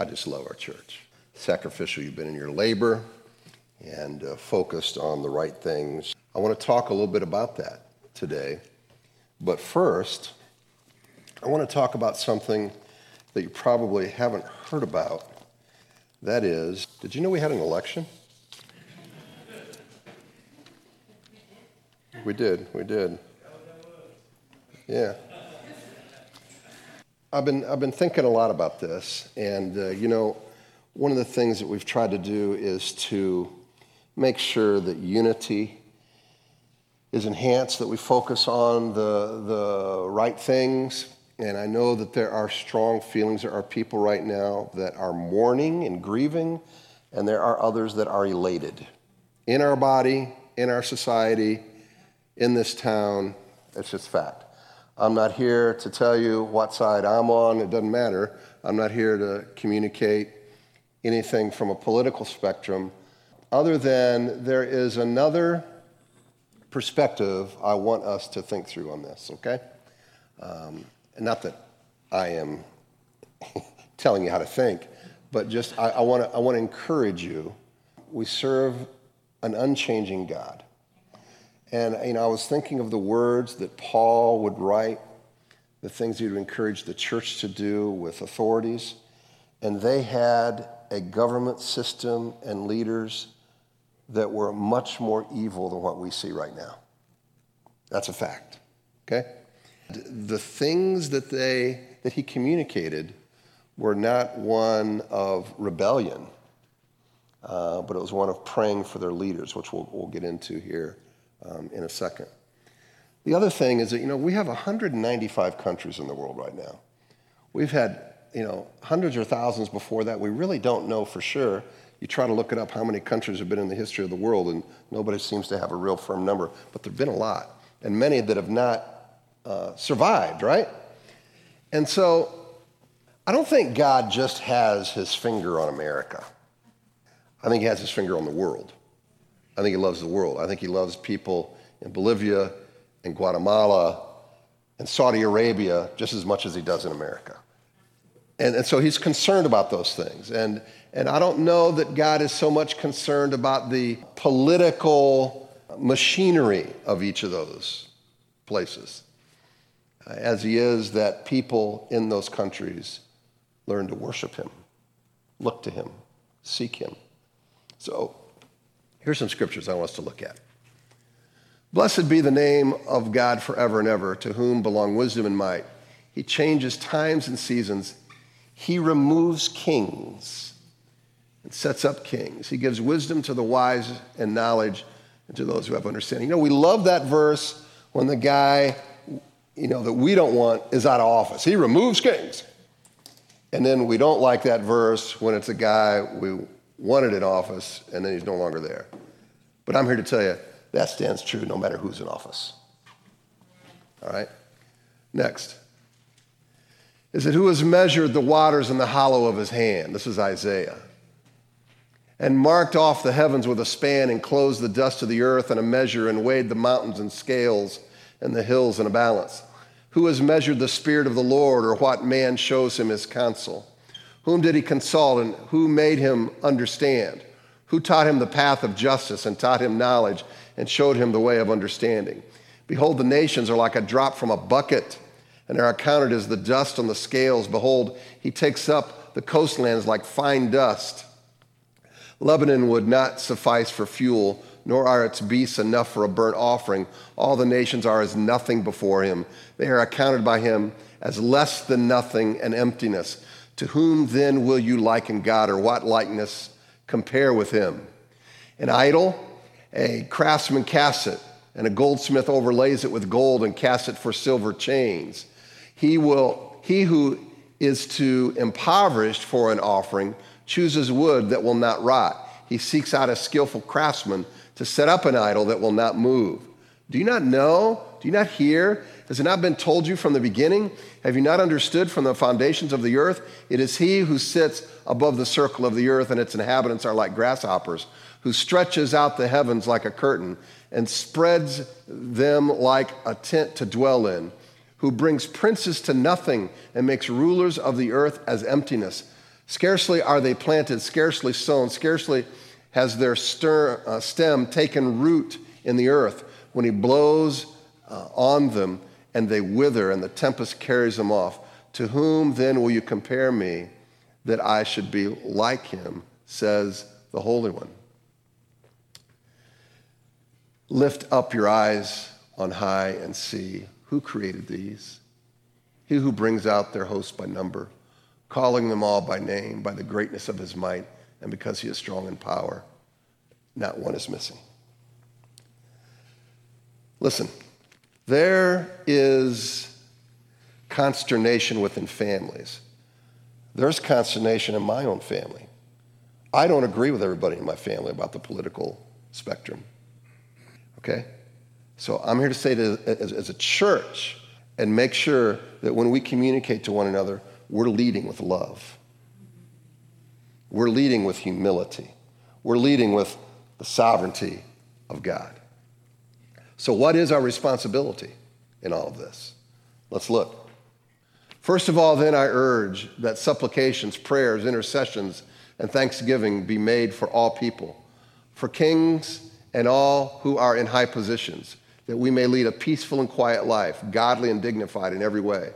I just love our church. Sacrificial, you've been in your labor and uh, focused on the right things. I want to talk a little bit about that today. But first, I want to talk about something that you probably haven't heard about. That is, did you know we had an election? We did, we did. Yeah. I've been, I've been thinking a lot about this, and uh, you know, one of the things that we've tried to do is to make sure that unity is enhanced, that we focus on the, the right things. And I know that there are strong feelings. There are people right now that are mourning and grieving, and there are others that are elated in our body, in our society, in this town. It's just fact. I'm not here to tell you what side I'm on. It doesn't matter. I'm not here to communicate anything from a political spectrum other than there is another perspective I want us to think through on this, okay? Um, not that I am telling you how to think, but just I, I want to encourage you. We serve an unchanging God. And you know, I was thinking of the words that Paul would write, the things he would encourage the church to do with authorities. And they had a government system and leaders that were much more evil than what we see right now. That's a fact. Okay? The things that they that he communicated were not one of rebellion, uh, but it was one of praying for their leaders, which we'll, we'll get into here um, in a second. The other thing is that, you know, we have 195 countries in the world right now. We've had, you know, hundreds or thousands before that. We really don't know for sure. You try to look it up how many countries have been in the history of the world, and nobody seems to have a real firm number, but there have been a lot, and many that have not uh, survived, right? And so I don't think God just has his finger on America. I think he has his finger on the world. I think he loves the world. I think he loves people in Bolivia and Guatemala and Saudi Arabia just as much as he does in America. And, and so he's concerned about those things. And, and I don't know that God is so much concerned about the political machinery of each of those places uh, as he is that people in those countries learn to worship him, look to him, seek him. So Here's some scriptures I want us to look at. Blessed be the name of God forever and ever, to whom belong wisdom and might. He changes times and seasons. He removes kings and sets up kings. He gives wisdom to the wise and knowledge and to those who have understanding. You know, we love that verse when the guy, you know, that we don't want is out of office. He removes kings. And then we don't like that verse when it's a guy we wanted in office, and then he's no longer there. But I'm here to tell you that stands true no matter who's in office. All right? Next. Is it who has measured the waters in the hollow of his hand? This is Isaiah. And marked off the heavens with a span, and closed the dust of the earth in a measure, and weighed the mountains in scales, and the hills in a balance. Who has measured the Spirit of the Lord, or what man shows him his counsel? Whom did he consult and who made him understand? Who taught him the path of justice and taught him knowledge and showed him the way of understanding? Behold, the nations are like a drop from a bucket and are accounted as the dust on the scales. Behold, he takes up the coastlands like fine dust. Lebanon would not suffice for fuel, nor are its beasts enough for a burnt offering. All the nations are as nothing before him. They are accounted by him as less than nothing and emptiness. To whom then will you liken God, or what likeness compare with him? An idol, a craftsman casts it, and a goldsmith overlays it with gold and casts it for silver chains. He will, he who is to impoverished for an offering chooses wood that will not rot. He seeks out a skillful craftsman to set up an idol that will not move. Do you not know? Do you not hear? Has it not been told you from the beginning? Have you not understood from the foundations of the earth? It is he who sits above the circle of the earth, and its inhabitants are like grasshoppers, who stretches out the heavens like a curtain and spreads them like a tent to dwell in, who brings princes to nothing and makes rulers of the earth as emptiness, Scarcely are they planted, scarcely sown, scarcely has their uh, stem taken root in the earth when he blows uh, on them and they wither and the tempest carries them off. To whom then will you compare me that I should be like him, says the Holy One? Lift up your eyes on high and see who created these. He who brings out their host by number calling them all by name, by the greatness of his might, and because he is strong in power. Not one is missing. Listen, there is consternation within families. There's consternation in my own family. I don't agree with everybody in my family about the political spectrum. Okay? So I'm here to say to, as, as a church and make sure that when we communicate to one another, we're leading with love. We're leading with humility. We're leading with the sovereignty of God. So, what is our responsibility in all of this? Let's look. First of all, then, I urge that supplications, prayers, intercessions, and thanksgiving be made for all people, for kings and all who are in high positions, that we may lead a peaceful and quiet life, godly and dignified in every way.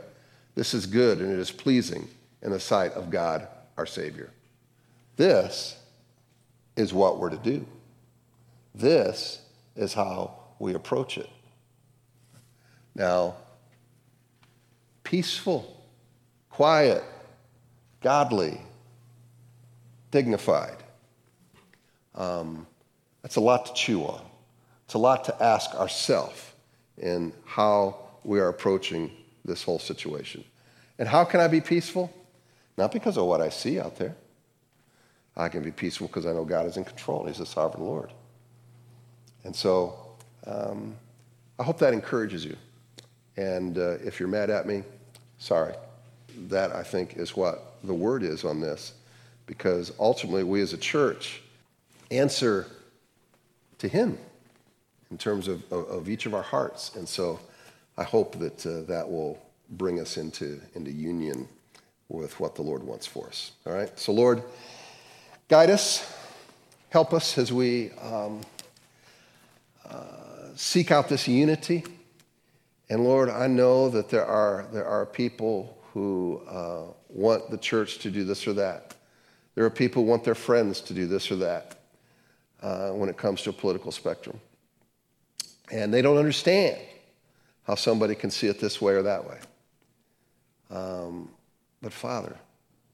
This is good and it is pleasing in the sight of God our Savior. This is what we're to do. This is how we approach it. Now, peaceful, quiet, godly, dignified. Um, that's a lot to chew on. It's a lot to ask ourselves in how we are approaching this whole situation. And how can I be peaceful? Not because of what I see out there. I can be peaceful because I know God is in control. He's the sovereign Lord. And so um, I hope that encourages you. And uh, if you're mad at me, sorry. That, I think, is what the word is on this. Because ultimately, we as a church answer to Him in terms of, of, of each of our hearts. And so I hope that uh, that will bring us into, into union with what the Lord wants for us. All right? So, Lord, guide us, help us as we um, uh, seek out this unity. And Lord, I know that there are, there are people who uh, want the church to do this or that. There are people who want their friends to do this or that uh, when it comes to a political spectrum. And they don't understand how somebody can see it this way or that way. Um, but Father,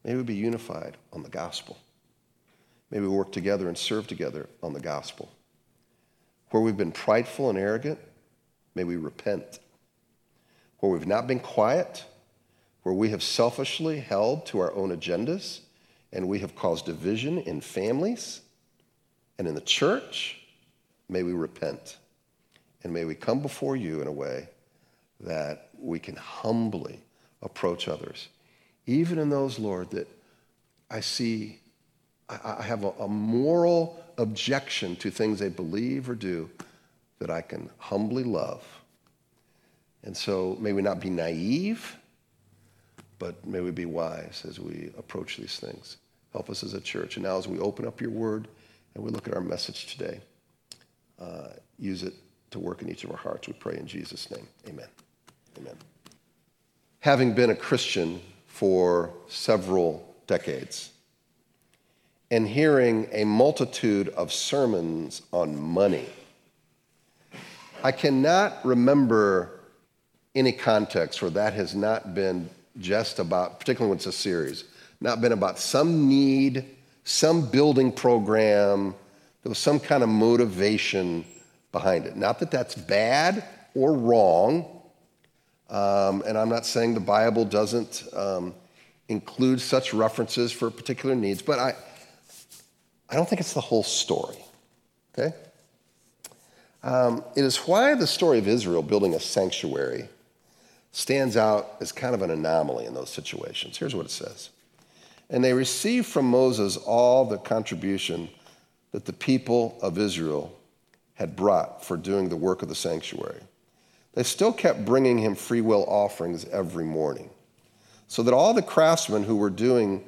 may we be unified on the gospel. May we work together and serve together on the gospel. Where we've been prideful and arrogant, may we repent. Where we've not been quiet, where we have selfishly held to our own agendas and we have caused division in families and in the church, may we repent. And may we come before you in a way that we can humbly approach others. Even in those, Lord, that I see, I, have a, moral objection to things they believe or do that I can humbly love. And so may we not be naive, but may we be wise as we approach these things. Help us as a church. And now, as we open up your word and we look at our message today, uh, use it to work in each of our hearts. We pray in Jesus' name. Amen. Amen. Having been a Christian for several decades and hearing a multitude of sermons on money, I cannot remember any context where that has not been just about, particularly when it's a series, not been about some need, some building program, there was some kind of motivation behind it. Not that that's bad or wrong, um, and I'm not saying the Bible doesn't um, include such references for particular needs, but I, I don't think it's the whole story. Okay? Um, it is why the story of Israel building a sanctuary stands out as kind of an anomaly in those situations. Here's what it says And they received from Moses all the contribution that the people of Israel had brought for doing the work of the sanctuary. They still kept bringing him free will offerings every morning, so that all the craftsmen who were doing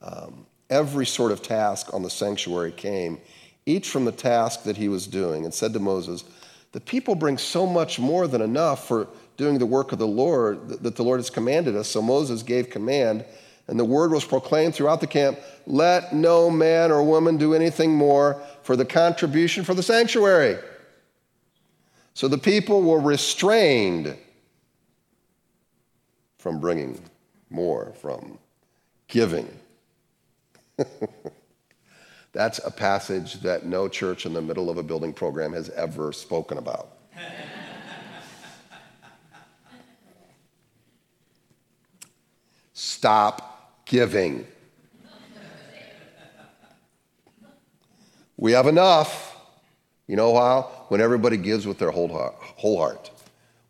um, every sort of task on the sanctuary came, each from the task that he was doing, and said to Moses, The people bring so much more than enough for doing the work of the Lord that the Lord has commanded us. So Moses gave command, and the word was proclaimed throughout the camp let no man or woman do anything more for the contribution for the sanctuary. So the people were restrained from bringing more, from giving. That's a passage that no church in the middle of a building program has ever spoken about. Stop giving. We have enough. You know how? When everybody gives with their whole heart. Whole heart.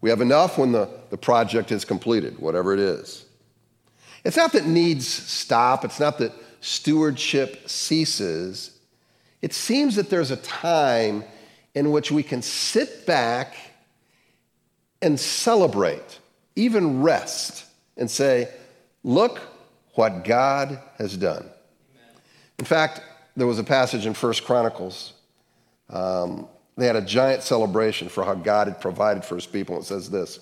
We have enough when the, the project is completed, whatever it is. It's not that needs stop, it's not that stewardship ceases. It seems that there's a time in which we can sit back and celebrate, even rest, and say, Look what God has done. In fact, there was a passage in First Chronicles. Um, they had a giant celebration for how God had provided for his people. And It says this.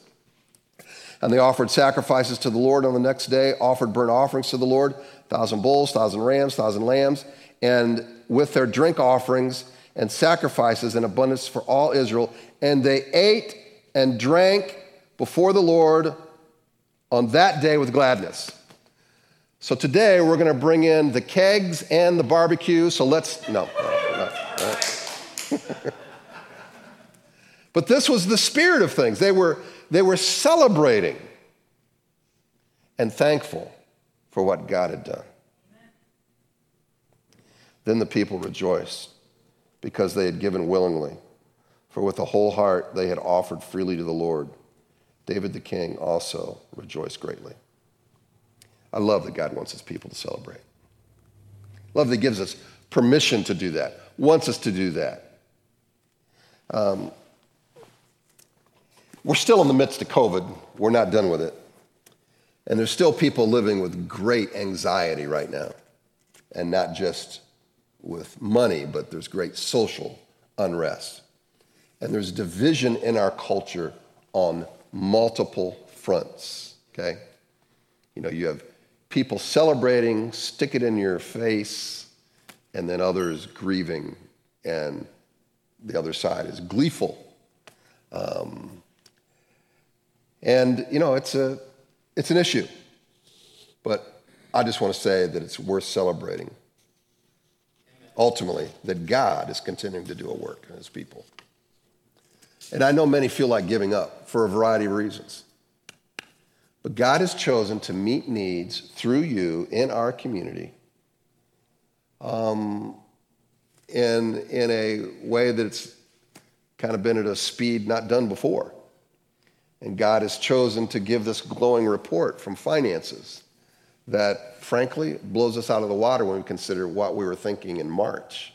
And they offered sacrifices to the Lord on the next day, offered burnt offerings to the Lord, thousand bulls, thousand rams, thousand lambs, and with their drink offerings and sacrifices in abundance for all Israel. And they ate and drank before the Lord on that day with gladness. So today we're going to bring in the kegs and the barbecue. So let's, no, but this was the spirit of things. They were, they were celebrating and thankful for what God had done. Then the people rejoiced because they had given willingly, for with a whole heart they had offered freely to the Lord. David the king also rejoiced greatly. I love that God wants his people to celebrate. Love that gives us permission to do that, wants us to do that. Um, we're still in the midst of COVID. We're not done with it. And there's still people living with great anxiety right now. And not just with money, but there's great social unrest. And there's division in our culture on multiple fronts, okay? You know, you have people celebrating, stick it in your face, and then others grieving, and the other side is gleeful. Um, and, you know, it's, a, it's an issue. But I just want to say that it's worth celebrating. Ultimately, that God is continuing to do a work in his people. And I know many feel like giving up for a variety of reasons. But God has chosen to meet needs through you in our community um, in, in a way that's kind of been at a speed not done before. And God has chosen to give this glowing report from finances that, frankly, blows us out of the water when we consider what we were thinking in March.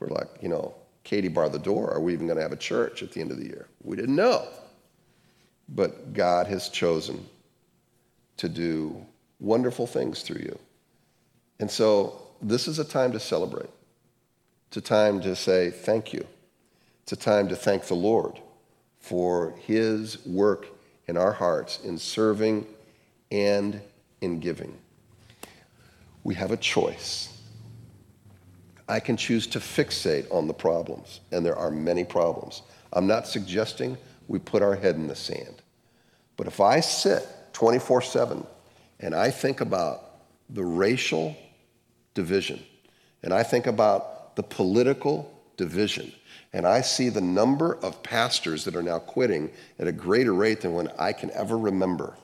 We're like, you know, Katie bar the door. Are we even going to have a church at the end of the year? We didn't know. But God has chosen to do wonderful things through you. And so this is a time to celebrate. It's a time to say thank you. It's a time to thank the Lord for his work in our hearts in serving and in giving. We have a choice. I can choose to fixate on the problems, and there are many problems. I'm not suggesting we put our head in the sand. But if I sit 24 7. And I think about the racial division, and I think about the political division, and I see the number of pastors that are now quitting at a greater rate than when I can ever remember.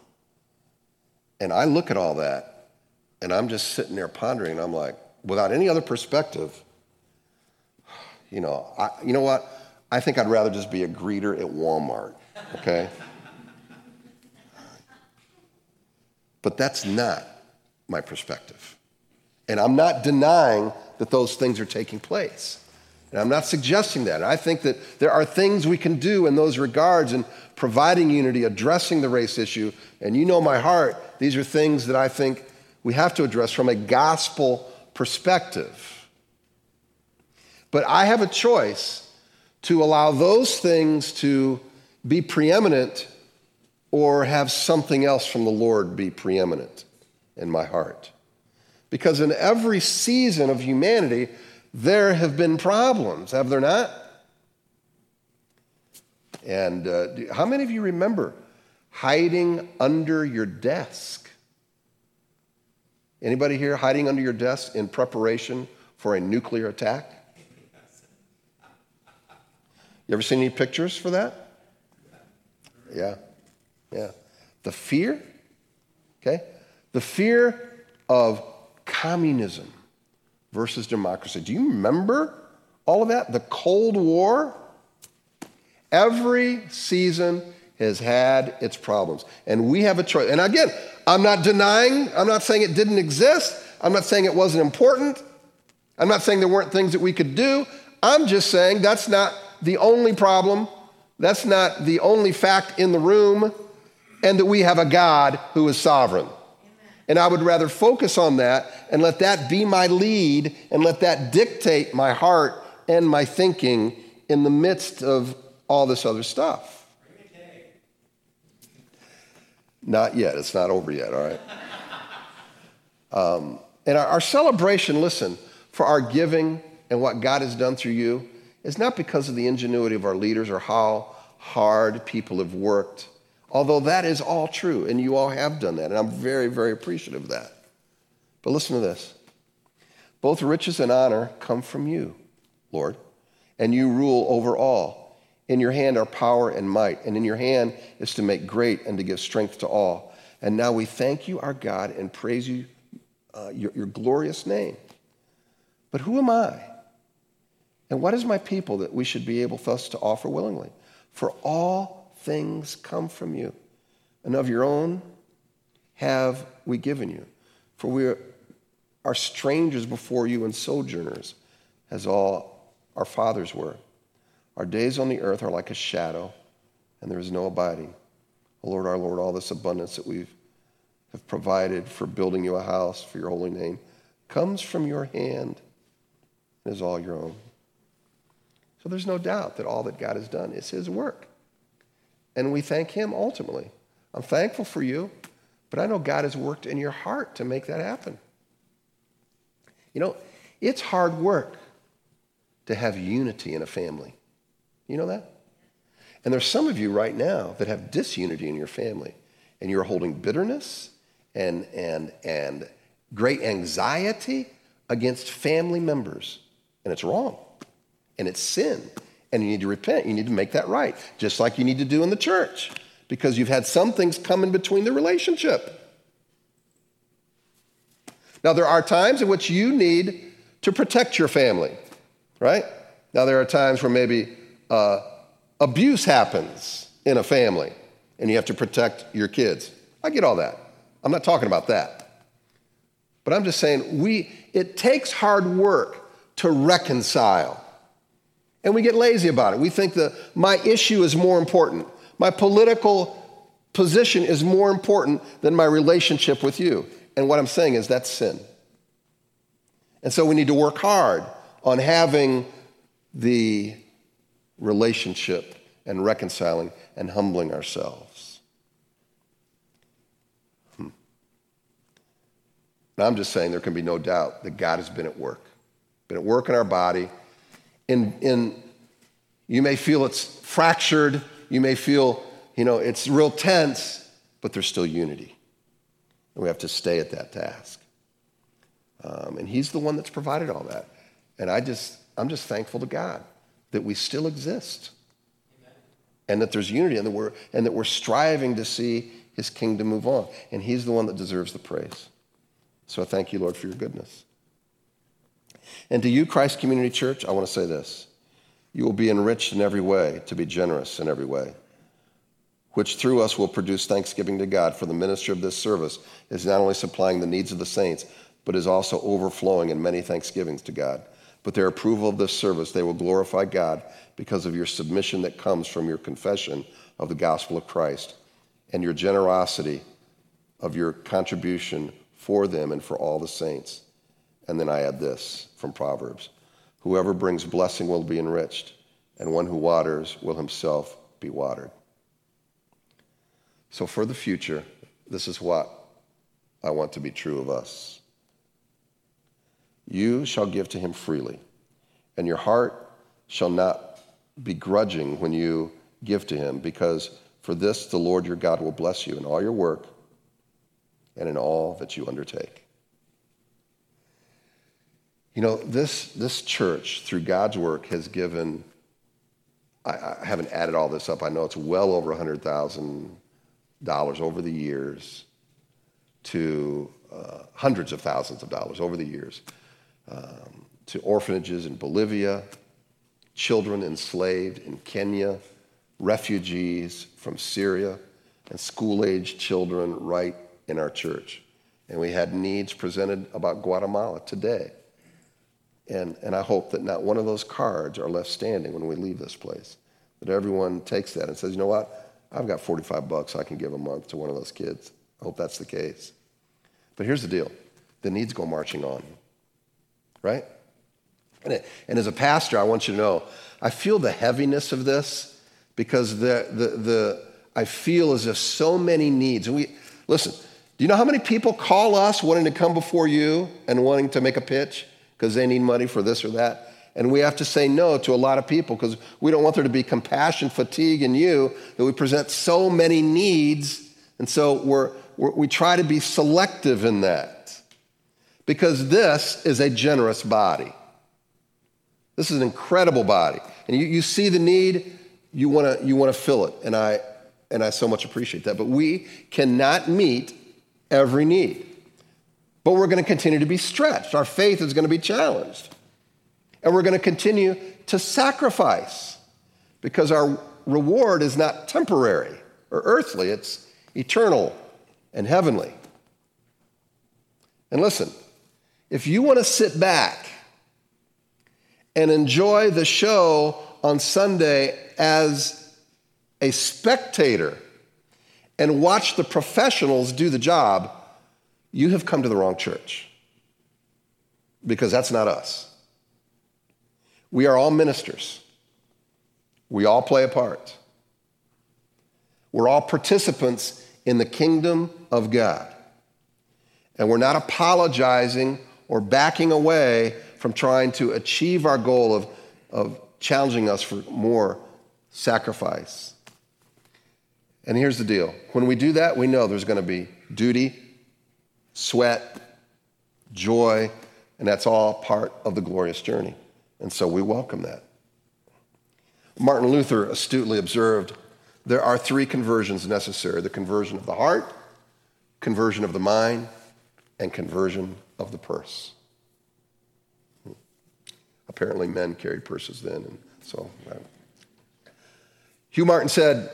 And I look at all that, and I'm just sitting there pondering, and I'm like, without any other perspective, you know, I, you know what? I think I'd rather just be a greeter at Walmart, okay? But that's not my perspective. And I'm not denying that those things are taking place. And I'm not suggesting that. I think that there are things we can do in those regards in providing unity, addressing the race issue. And you know my heart, these are things that I think we have to address from a gospel perspective. But I have a choice to allow those things to be preeminent or have something else from the Lord be preeminent in my heart. Because in every season of humanity, there have been problems, have there not? And uh, how many of you remember hiding under your desk? Anybody here hiding under your desk in preparation for a nuclear attack? You ever seen any pictures for that? Yeah, yeah. The fear, okay? The fear of communism versus democracy. Do you remember all of that? The Cold War? Every season has had its problems. And we have a choice. And again, I'm not denying, I'm not saying it didn't exist. I'm not saying it wasn't important. I'm not saying there weren't things that we could do. I'm just saying that's not the only problem. That's not the only fact in the room. And that we have a God who is sovereign. And I would rather focus on that and let that be my lead and let that dictate my heart and my thinking in the midst of all this other stuff. Not yet. It's not over yet, all right? Um, and our, our celebration, listen, for our giving and what God has done through you is not because of the ingenuity of our leaders or how hard people have worked Although that is all true, and you all have done that, and I'm very, very appreciative of that. But listen to this both riches and honor come from you, Lord, and you rule over all. In your hand are power and might, and in your hand is to make great and to give strength to all. And now we thank you, our God, and praise you, uh, your, your glorious name. But who am I? And what is my people that we should be able thus to offer willingly? For all things come from you, and of your own have we given you. For we are strangers before you and sojourners, as all our fathers were. Our days on the earth are like a shadow, and there is no abiding. O Lord, our Lord, all this abundance that we have provided for building you a house for your holy name comes from your hand and is all your own. So there's no doubt that all that God has done is his work. And we thank Him ultimately. I'm thankful for you, but I know God has worked in your heart to make that happen. You know, it's hard work to have unity in a family. You know that? And there's some of you right now that have disunity in your family, and you're holding bitterness and, and, and great anxiety against family members. And it's wrong, and it's sin, and you need to repent. You need to make that right, just like you need to do in the church, because you've had some things come in between the relationship. Now, there are times in which you need to protect your family, right? Now, there are times where maybe uh, abuse happens in a family and you have to protect your kids. I get all that. I'm not talking about that. But I'm just saying we it takes hard work to reconcile. And we get lazy about it. We think that my issue is more important. My political position is more important than my relationship with you. And what I'm saying is that's sin. And so we need to work hard on having the relationship and reconciling and humbling ourselves. Hmm. I'm just saying there can be no doubt that God has been at work, been at work in our body in, in you may feel it's fractured, you may feel, you know, it's real tense, but there's still unity. And we have to stay at that task. Um, and he's the one that's provided all that. And I just, I'm just thankful to God that we still exist. Amen. And that there's unity and that, we're, and that we're striving to see his kingdom move on. And he's the one that deserves the praise. So I thank you, Lord, for your goodness. And to you, Christ Community Church, I want to say this. You will be enriched in every way to be generous in every way, which through us will produce thanksgiving to God for the ministry of this service is not only supplying the needs of the saints, but is also overflowing in many thanksgivings to God. But their approval of this service, they will glorify God because of your submission that comes from your confession of the gospel of Christ and your generosity of your contribution for them and for all the saints. And then I add this from Proverbs Whoever brings blessing will be enriched, and one who waters will himself be watered. So for the future, this is what I want to be true of us. You shall give to him freely, and your heart shall not be grudging when you give to him, because for this the Lord your God will bless you in all your work and in all that you undertake. You know, this, this church, through God's work, has given, I, I haven't added all this up, I know it's well over $100,000 over the years to uh, hundreds of thousands of dollars over the years um, to orphanages in Bolivia, children enslaved in Kenya, refugees from Syria, and school aged children right in our church. And we had needs presented about Guatemala today. And, and I hope that not one of those cards are left standing when we leave this place. That everyone takes that and says, you know what? I've got 45 bucks I can give a month to one of those kids. I hope that's the case. But here's the deal the needs go marching on, right? And, it, and as a pastor, I want you to know, I feel the heaviness of this because the, the, the, I feel as if so many needs, and we, listen, do you know how many people call us wanting to come before you and wanting to make a pitch because they need money for this or that? And we have to say no to a lot of people because we don't want there to be compassion fatigue in you that we present so many needs. And so we're, we're, we try to be selective in that because this is a generous body. This is an incredible body. And you, you see the need, you want to you wanna fill it. And I, and I so much appreciate that. But we cannot meet every need. But we're going to continue to be stretched. Our faith is going to be challenged. And we're going to continue to sacrifice because our reward is not temporary or earthly, it's eternal and heavenly. And listen, if you want to sit back and enjoy the show on Sunday as a spectator, and watch the professionals do the job, you have come to the wrong church. Because that's not us. We are all ministers, we all play a part. We're all participants in the kingdom of God. And we're not apologizing or backing away from trying to achieve our goal of, of challenging us for more sacrifice and here's the deal when we do that, we know there's going to be duty, sweat, joy, and that's all part of the glorious journey. And so we welcome that. Martin Luther astutely observed there are three conversions necessary the conversion of the heart, conversion of the mind, and conversion of the purse. Apparently, men carried purses then, and so. Uh, Hugh Martin said,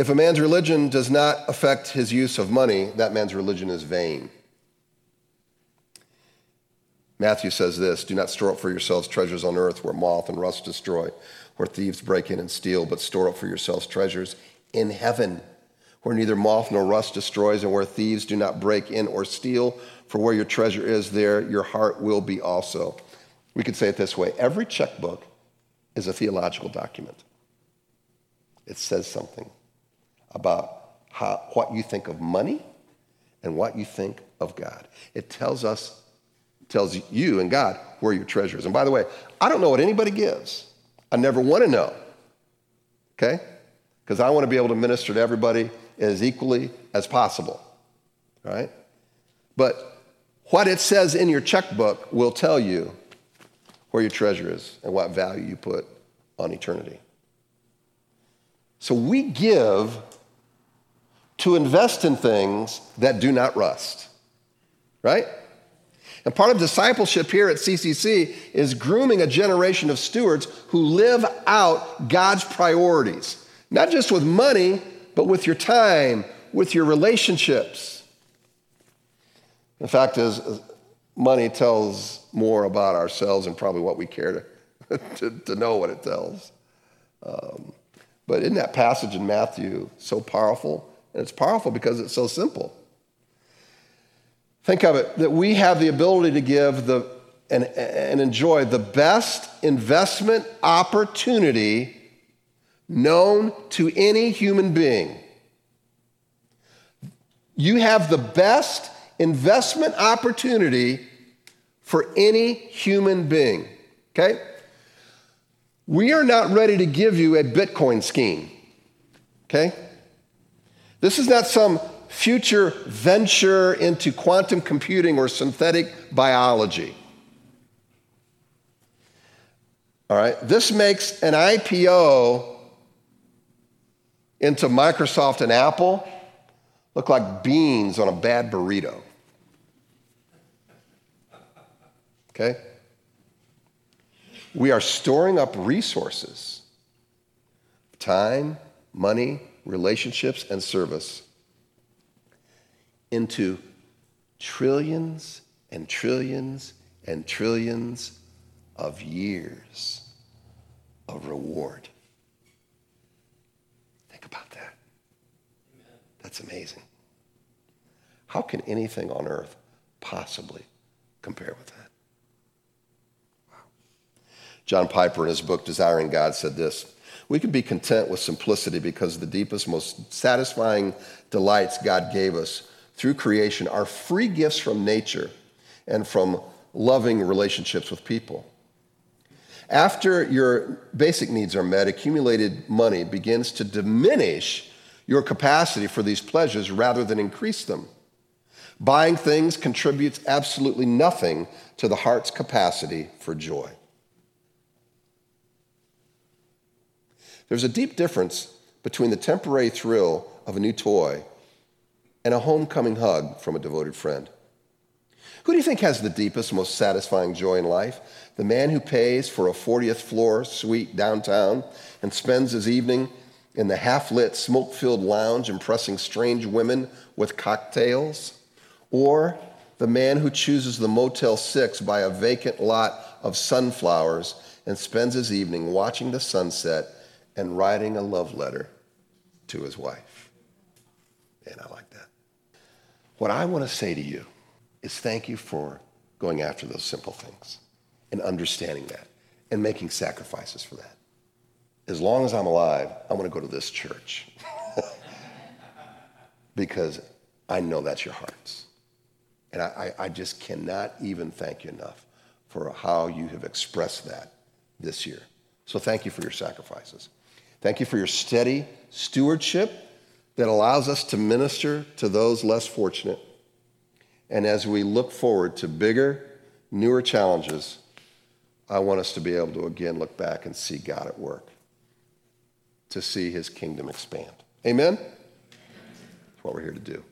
if a man's religion does not affect his use of money, that man's religion is vain. Matthew says this Do not store up for yourselves treasures on earth where moth and rust destroy, where thieves break in and steal, but store up for yourselves treasures in heaven, where neither moth nor rust destroys, and where thieves do not break in or steal. For where your treasure is, there your heart will be also. We could say it this way every checkbook is a theological document, it says something about how, what you think of money and what you think of God. It tells us, tells you and God where your treasure is. And by the way, I don't know what anybody gives. I never want to know. Okay? Because I want to be able to minister to everybody as equally as possible. Right? But what it says in your checkbook will tell you where your treasure is and what value you put on eternity. So we give to invest in things that do not rust, right? And part of discipleship here at CCC is grooming a generation of stewards who live out God's priorities, not just with money, but with your time, with your relationships. The fact is, money tells more about ourselves and probably what we care to, to, to know what it tells. Um, but isn't that passage in Matthew so powerful? And it's powerful because it's so simple. Think of it that we have the ability to give the, and, and enjoy the best investment opportunity known to any human being. You have the best investment opportunity for any human being. Okay? We are not ready to give you a Bitcoin scheme. Okay? This is not some future venture into quantum computing or synthetic biology. All right? This makes an IPO into Microsoft and Apple look like beans on a bad burrito. Okay? We are storing up resources time, money, relationships, and service into trillions and trillions and trillions of years of reward. Think about that. That's amazing. How can anything on earth possibly compare with that? Wow. John Piper, in his book Desiring God, said this We can be content with simplicity because the deepest, most satisfying delights God gave us through creation are free gifts from nature and from loving relationships with people. After your basic needs are met, accumulated money begins to diminish your capacity for these pleasures rather than increase them. Buying things contributes absolutely nothing to the heart's capacity for joy. There's a deep difference between the temporary thrill of a new toy and a homecoming hug from a devoted friend. Who do you think has the deepest, most satisfying joy in life? The man who pays for a 40th floor suite downtown and spends his evening in the half lit, smoke filled lounge impressing strange women with cocktails? Or the man who chooses the Motel 6 by a vacant lot of sunflowers and spends his evening watching the sunset and writing a love letter to his wife. And I like that. What I want to say to you is thank you for going after those simple things and understanding that and making sacrifices for that. As long as I'm alive, I want to go to this church because I know that's your hearts. And I, I, just cannot even thank you enough for how you have expressed that this year. So thank you for your sacrifices. Thank you for your steady stewardship that allows us to minister to those less fortunate. And as we look forward to bigger, newer challenges, I want us to be able to again look back and see God at work, to see his kingdom expand. Amen? That's what we're here to do.